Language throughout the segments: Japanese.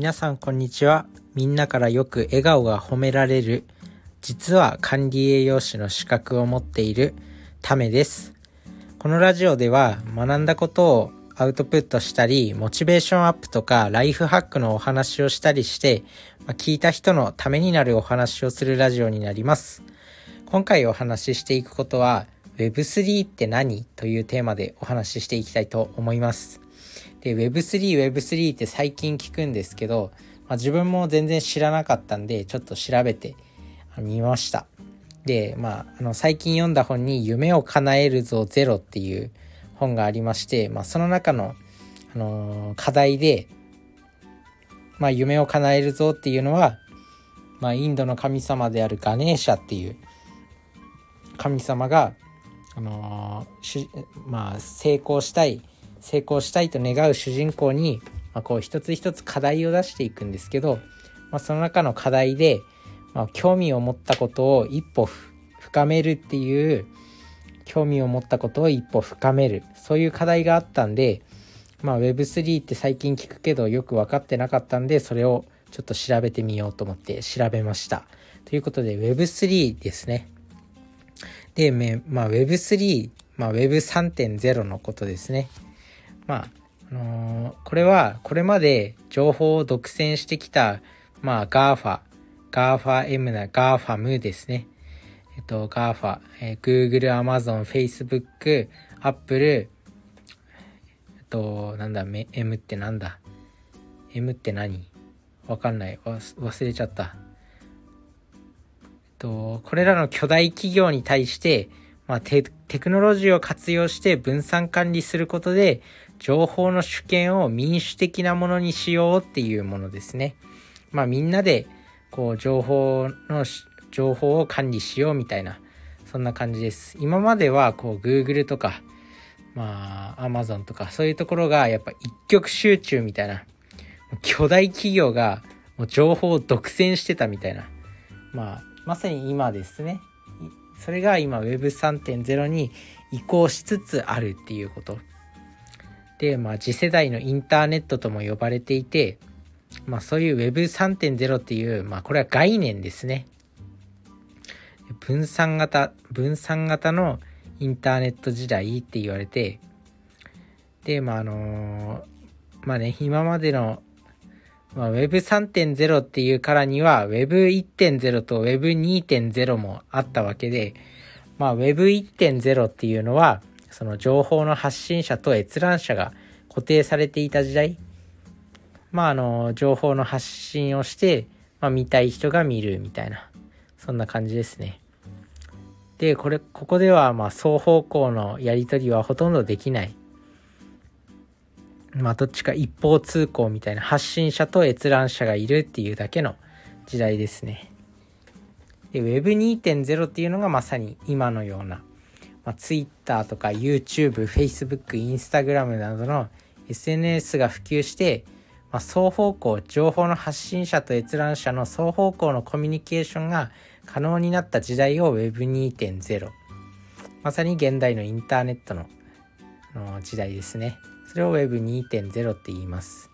皆さんこんにちは。みんなからよく笑顔が褒められる、実は管理栄養士の資格を持っているためです。このラジオでは学んだことをアウトプットしたり、モチベーションアップとかライフハックのお話をしたりして、ま聞いた人のためになるお話をするラジオになります。今回お話ししていくことは、Web3 って何？というテーマでお話ししていきたいと思います。で、Web3、Web3 って最近聞くんですけど、まあ、自分も全然知らなかったんで、ちょっと調べてみました。で、まあ、あの、最近読んだ本に、夢を叶えるぞゼロっていう本がありまして、まあ、その中の、あのー、課題で、まあ、夢を叶えるぞっていうのは、まあ、インドの神様であるガネーシャっていう神様が、あのー、まあ、成功したい成功したいと願う主人公に、まあ、こう一つ一つ課題を出していくんですけど、まあ、その中の課題で、まあ、興味を持ったことを一歩深めるっていう興味を持ったことを一歩深めるそういう課題があったんで、まあ、Web3 って最近聞くけどよく分かってなかったんでそれをちょっと調べてみようと思って調べました。ということで Web3 ですね。で、まあ、Web3、まあ、Web3.0 のことですね。まあ、あのー、これはこれまで情報を独占してきた、まあ、GAFA、GAFAM な GAFAM ですね。えっと、GAFA、えー、Google、Amazon、Facebook、Apple、えっと、なんだ、M ってなんだ ?M って何？わかんない。忘れちゃった。えっと、これらの巨大企業に対して、まあテ、クノロジーを活用して分散管理することで情報の主権を民主的なものにしようっていうものですね。まあみんなでこう情報の情報を管理しようみたいなそんな感じです。今まではこう Google とかまあ Amazon とかそういうところがやっぱ一極集中みたいな巨大企業がもう情報を独占してたみたいなまあまさに今ですね。それが今 Web3.0 に移行しつつあるっていうこと。で、まあ、次世代のインターネットとも呼ばれていて、まあ、そういう Web3.0 っていう、まあ、これは概念ですね。分散型、分散型のインターネット時代って言われて、で、まあ、あのー、まあね、今までの、まあ、Web3.0 っていうからには Web1.0 と Web2.0 もあったわけで、まあ、Web1.0 っていうのは、その情報の発信者と閲覧者が固定されていた時代。まああの情報の発信をして、まあ、見たい人が見るみたいなそんな感じですね。でこれここではまあ双方向のやり取りはほとんどできない。まあどっちか一方通行みたいな発信者と閲覧者がいるっていうだけの時代ですねで Web2.0 っていうのがまさに今のようなまあ、Twitter とか YouTube、Facebook、Instagram などの SNS が普及して、まあ、双方向、情報の発信者と閲覧者の双方向のコミュニケーションが可能になった時代を Web2.0。まさに現代のインターネットのの時代ですね。それを Web2.0 って言います。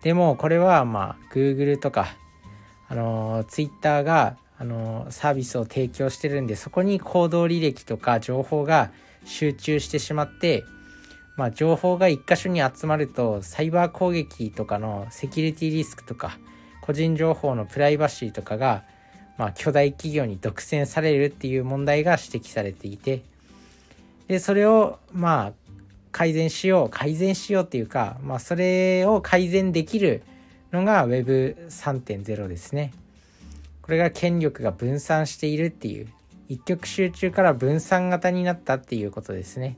でもこれはまあ Google とかあの Twitter があのサービスを提供してるんでそこに行動履歴とか情報が集中してしまって、まあ、情報が一箇所に集まるとサイバー攻撃とかのセキュリティリスクとか個人情報のプライバシーとかが、まあ、巨大企業に独占されるっていう問題が指摘されていてでそれをまあ改善しよう改善しようっていうか、まあ、それを改善できるのが Web3.0 ですね。これが権力が分散しているっていう一極集中から分散型になったっていうことですね。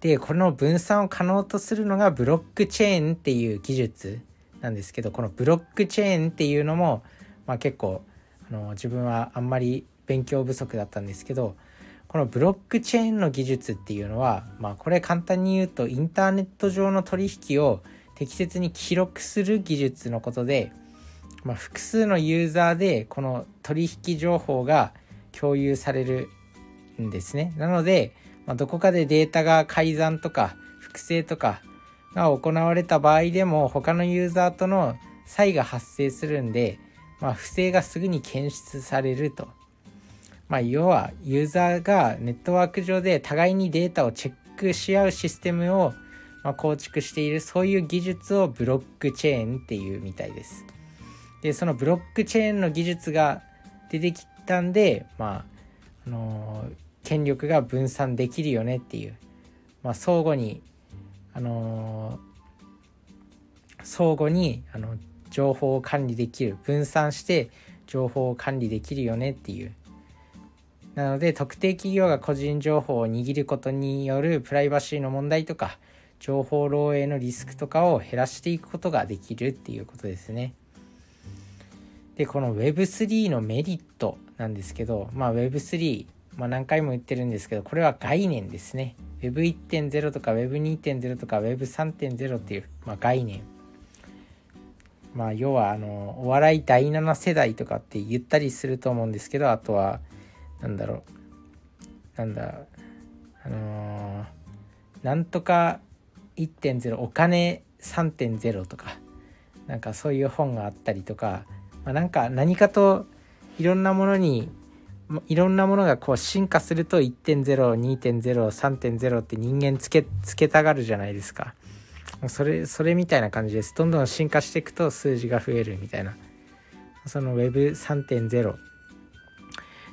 でこの分散を可能とするのがブロックチェーンっていう技術なんですけどこのブロックチェーンっていうのも、まあ、結構あの自分はあんまり勉強不足だったんですけどこのブロックチェーンの技術っていうのは、まあ、これ簡単に言うとインターネット上の取引を適切に記録する技術のことでまあ、複数のユーザーでこの取引情報が共有されるんですね。なので、まあ、どこかでデータが改ざんとか複製とか、が行われた場合でも他のユーザーとの差異が発生するんで、まあ、不正がすぐに検出されると。まあ、要はユーザーがネットワーク上で互いにデータをチェックし合うシステムをま構築しているそういう技術をブロックチェーンっていうみたいです。でそのブロックチェーンの技術が出てきたんでまああの、権力が分散できるよねっていう、まあ、相互にあの、相互にあの情報を管理できる。分散して情報を管理できるよねっていう。なので特定企業が個人情報を握ることによるプライバシーの問題とか情報漏洩のリスクとかを減らしていくことができるっていうことですね。でこの Web3 のメリットなんですけど、まあ、Web3、まあ、何回も言ってるんですけどこれは概念ですね。Web1.0 とか Web2.0 とか Web3.0 っていう、まあ、概念。まあ要はあのお笑い第7世代とかって言ったりすると思うんですけどあとはなんだろう。なんだ。あのー、なんとか1.0お金3.0とかなんかそういう本があったりとか、まあ、なんか何かといろんなものにいろんなものがこう進化すると1.02.03.0って人間つけつけたがるじゃないですか。それそれみたいな感じです。どんどん進化していくと数字が増えるみたいな。その Web3.0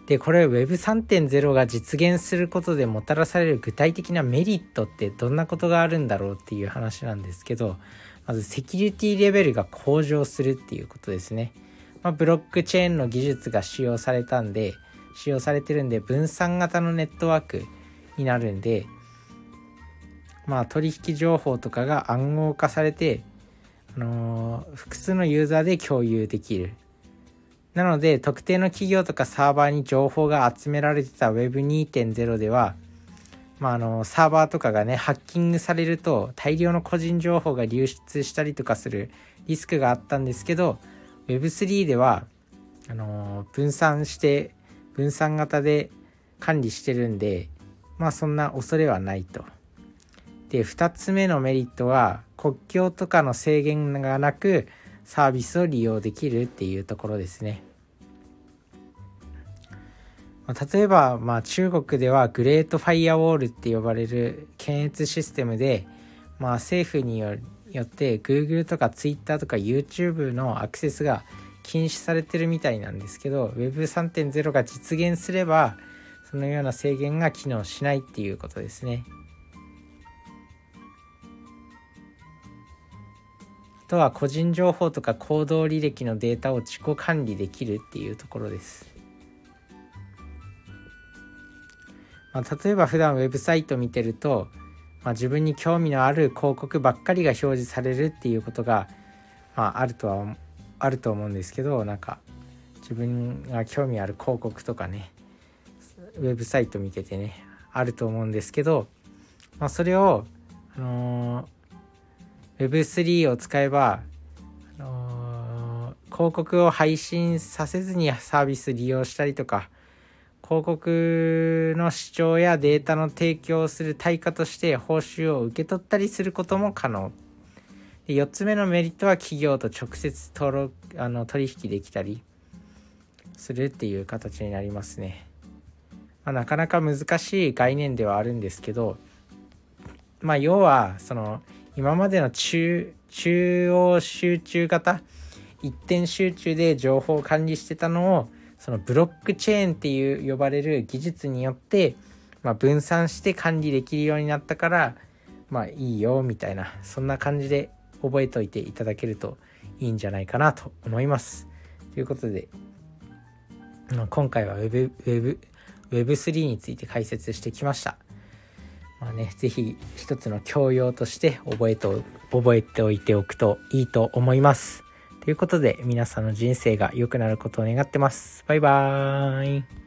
でこれ Web3.0 が実現することでもたらされる具体的なメリットってどんなことがあるんだろうっていう話なんですけどまずセキュリティレベルが向上するっていうことですね、まあ、ブロックチェーンの技術が使用されたんで使用されてるんで分散型のネットワークになるんでまあ取引情報とかが暗号化されて、あのー、複数のユーザーで共有できる。なので特定の企業とかサーバーに情報が集められてた Web2.0 では、まあ、あのサーバーとかがねハッキングされると大量の個人情報が流出したりとかするリスクがあったんですけど Web3 ではあの分散して分散型で管理してるんでまあそんな恐れはないと。で2つ目のメリットは国境とかの制限がなくサービスを利用できるっていうところですね。例えば、まあ、中国ではグレートファイアウォールって呼ばれる検閲システムで、まあ、政府によって Google とか Twitter とか YouTube のアクセスが禁止されてるみたいなんですけど Web3.0 が実現すればそのような制限が機能しないっていうことですね。とは個人情報とか行動履歴のデータを自己管理できるっていうところです。まあ、例えば普段ウェブサイト見てると、まあ、自分に興味のある広告ばっかりが表示されるっていうことが、まあ、あるとはあると思うんですけどなんか自分が興味ある広告とかねウェブサイト見ててねあると思うんですけど、まあ、それを、あのー、Web3 を使えば、あのー、広告を配信させずにサービス利用したりとか広告の視聴やデータの提供をする対価として報酬を受け取ったりすることも可能で4つ目のメリットは企業と直接登録あの取引できたりするっていう形になりますね。まあ、なかなか難しい概念ではあるんですけど、まあ、要はその今までの中中央集中型一点集中で情報を管理してたのをそのブロックチェーンっていう呼ばれる技術によって、まあ、分散して管理できるようになったからまあいいよみたいなそんな感じで覚えておいていただけるといいんじゃないかなと思います。ということで、今回は Web, Web, Web3 について解説してきました。まあね、ぜひ一つの教養として覚えと覚えておいておくといいと思います。ということで皆さんの人生が良くなることを願ってます。バイバーイ。